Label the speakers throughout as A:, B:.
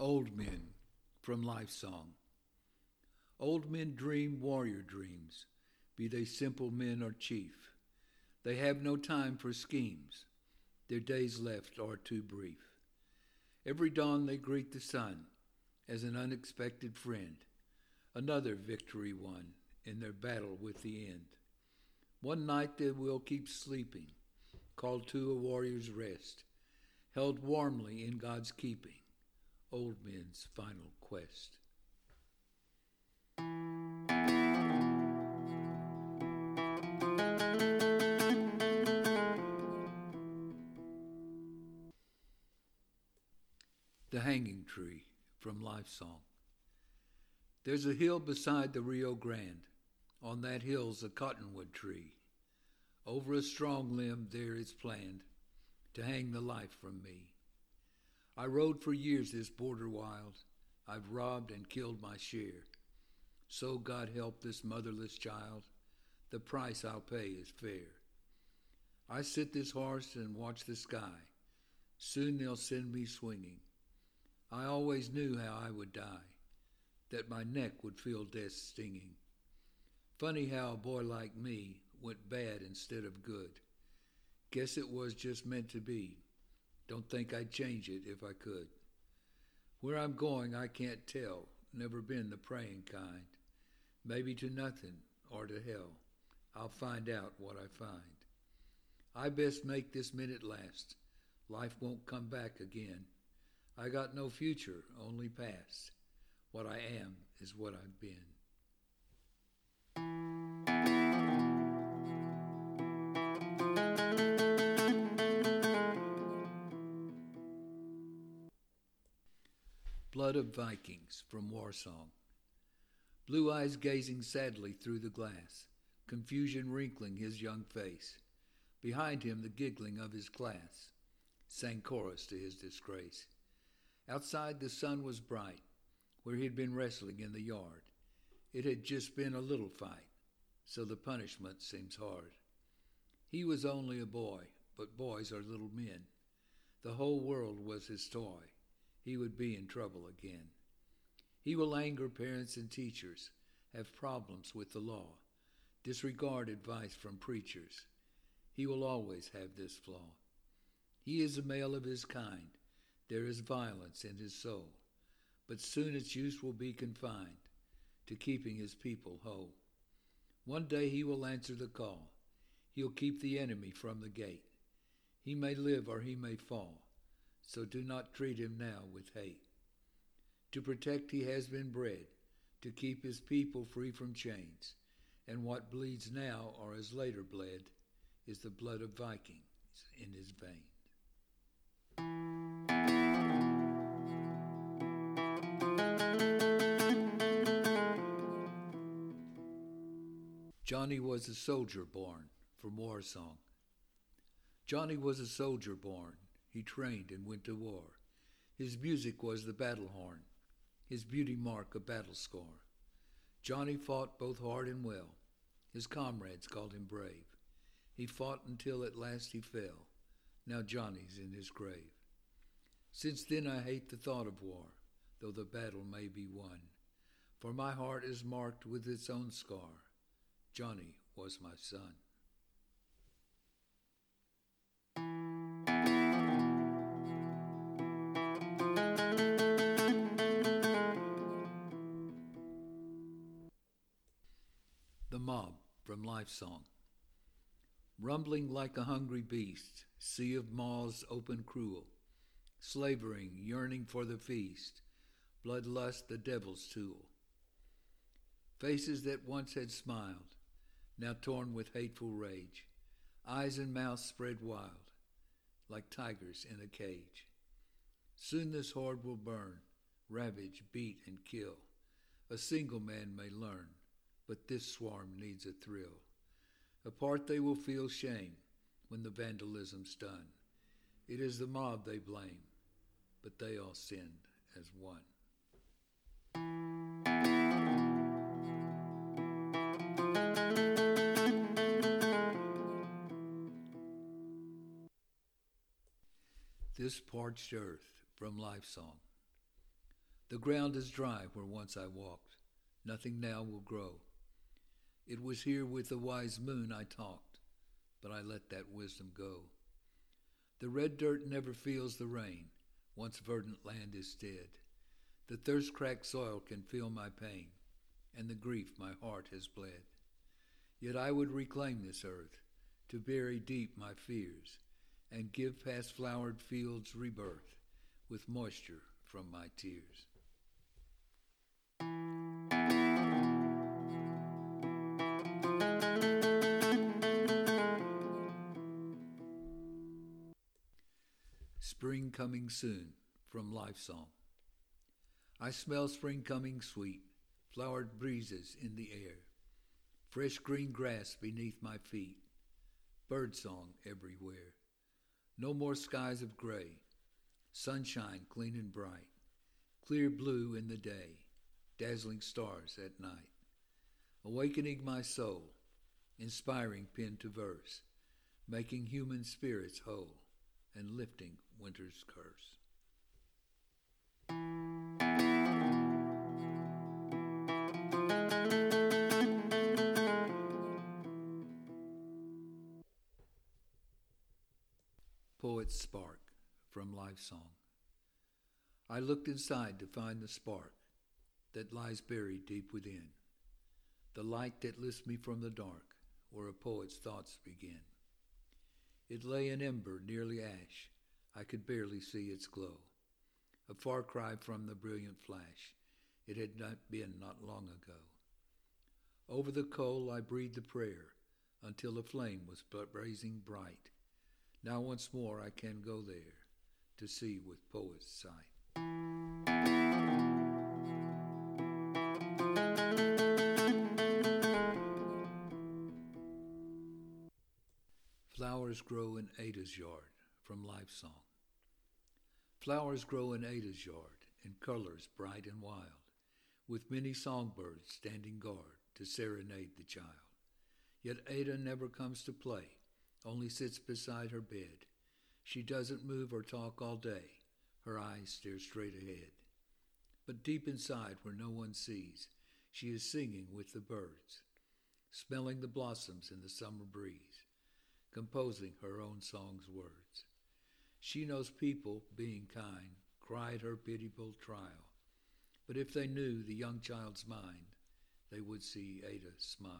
A: Old Men from Life Song. Old men dream warrior dreams, be they simple men or chief. They have no time for schemes, their days left are too brief. Every dawn they greet the sun as an unexpected friend, another victory won in their battle with the end. One night they will keep sleeping, called to a warrior's rest, held warmly in God's keeping old men's final quest. The Hanging Tree from Life Song. There's a hill beside the Rio Grande. On that hill's a cottonwood tree. Over a strong limb there is planned to hang the life from me. I rode for years this border wild. I've robbed and killed my share. So God help this motherless child. The price I'll pay is fair. I sit this horse and watch the sky. Soon they'll send me swinging. I always knew how I would die, that my neck would feel death stinging. Funny how a boy like me went bad instead of good. Guess it was just meant to be. Don't think I'd change it if I could. Where I'm going, I can't tell. Never been the praying kind. Maybe to nothing or to hell. I'll find out what I find. I best make this minute last. Life won't come back again. I got no future, only past. What I am is what I've been. Blood of Vikings from War Song. Blue eyes gazing sadly through the glass, confusion wrinkling his young face. Behind him, the giggling of his class sang chorus to his disgrace. Outside, the sun was bright, where he had been wrestling in the yard. It had just been a little fight, so the punishment seems hard. He was only a boy, but boys are little men. The whole world was his toy he would be in trouble again. He will anger parents and teachers, have problems with the law, disregard advice from preachers. He will always have this flaw. He is a male of his kind. There is violence in his soul, but soon its use will be confined to keeping his people whole. One day he will answer the call. He'll keep the enemy from the gate. He may live or he may fall so do not treat him now with hate. To protect he has been bred, to keep his people free from chains, and what bleeds now or has later bled is the blood of Vikings in his veins. Johnny was a soldier born from War Song. Johnny was a soldier born he trained and went to war. His music was the battle horn. his beauty mark a battle scar. Johnny fought both hard and well. His comrades called him brave. He fought until at last he fell. Now Johnny's in his grave. Since then I hate the thought of war, though the battle may be won. For my heart is marked with its own scar. Johnny was my son. From Life Song. Rumbling like a hungry beast, sea of maws open cruel, slavering, yearning for the feast, bloodlust the devil's tool. Faces that once had smiled, now torn with hateful rage, eyes and mouths spread wild, like tigers in a cage. Soon this horde will burn, ravage, beat, and kill. A single man may learn, but this swarm needs a thrill. Apart they will feel shame when the vandalism's done. It is the mob they blame, but they all sinned as one. This parched earth from Life Song. The ground is dry where once I walked. Nothing now will grow. It was here with the wise moon I talked, but I let that wisdom go. The red dirt never feels the rain, once verdant land is dead. The thirst cracked soil can feel my pain, and the grief my heart has bled. Yet I would reclaim this earth, to bury deep my fears, and give past flowered fields rebirth with moisture from my tears. Coming soon from Life Song. I smell spring coming sweet, flowered breezes in the air, fresh green grass beneath my feet, bird song everywhere. No more skies of gray, sunshine clean and bright, clear blue in the day, dazzling stars at night. Awakening my soul, inspiring pen to verse, making human spirits whole and lifting winter's curse. Poet's Spark from Life Song. I looked inside to find the spark that lies buried deep within, the light that lifts me from the dark where a poet's thoughts begin. It lay an ember, nearly ash. I could barely see its glow. A far cry from the brilliant flash. It had not been not long ago. Over the coal I breathed a prayer until the flame was blazing bright. Now once more I can go there to see with poet's sight. Flowers grow in Ada's yard from Life Song. Flowers grow in Ada's yard in colors bright and wild, with many songbirds standing guard to serenade the child. Yet Ada never comes to play, only sits beside her bed. She doesn't move or talk all day, her eyes stare straight ahead. But deep inside, where no one sees, she is singing with the birds, smelling the blossoms in the summer breeze composing her own song's words. She knows people, being kind, cried her pitiable trial. But if they knew the young child's mind, they would see Ada smile.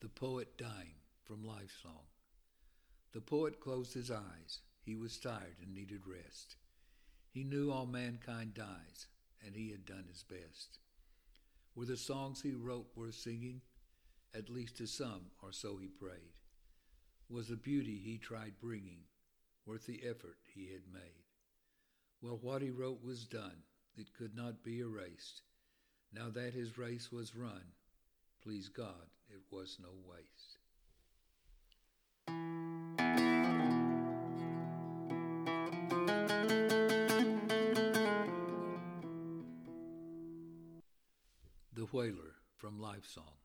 A: The Poet Dying from Life Song. The poet closed his eyes. He was tired and needed rest. He knew all mankind dies, and he had done his best. Were the songs he wrote worth singing? At least to some, or so he prayed. Was the beauty he tried bringing worth the effort he had made? Well, what he wrote was done. It could not be erased. Now that his race was run, Please God, it was no waste. Whaler from Life Song.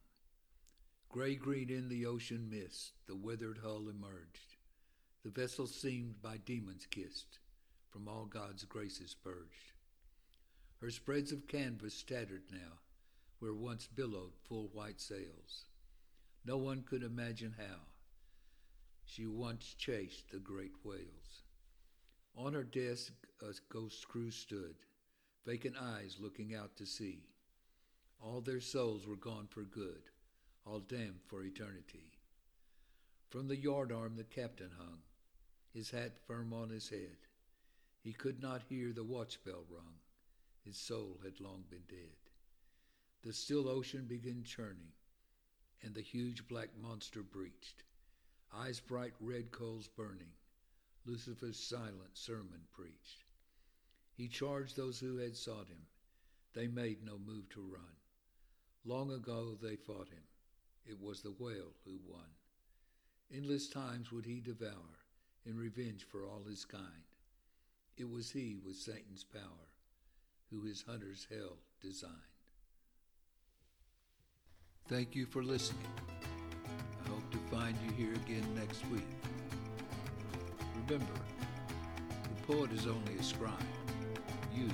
A: Gray green in the ocean mist, the withered hull emerged. The vessel seemed by demons kissed, from all God's graces purged. Her spreads of canvas tattered now, where once billowed full white sails. No one could imagine how she once chased the great whales. On her desk a ghost crew stood, vacant eyes looking out to sea. All their souls were gone for good, all damned for eternity. From the yardarm the captain hung, his hat firm on his head. He could not hear the watch bell rung, his soul had long been dead. The still ocean began churning, and the huge black monster breached, eyes bright red coals burning, Lucifer's silent sermon preached. He charged those who had sought him, they made no move to run. Long ago they fought him. It was the whale who won. Endless times would he devour in revenge for all his kind. It was he with Satan's power who his hunter's hell designed. Thank you for listening. I hope to find you here again next week. Remember, the poet is only a scribe. You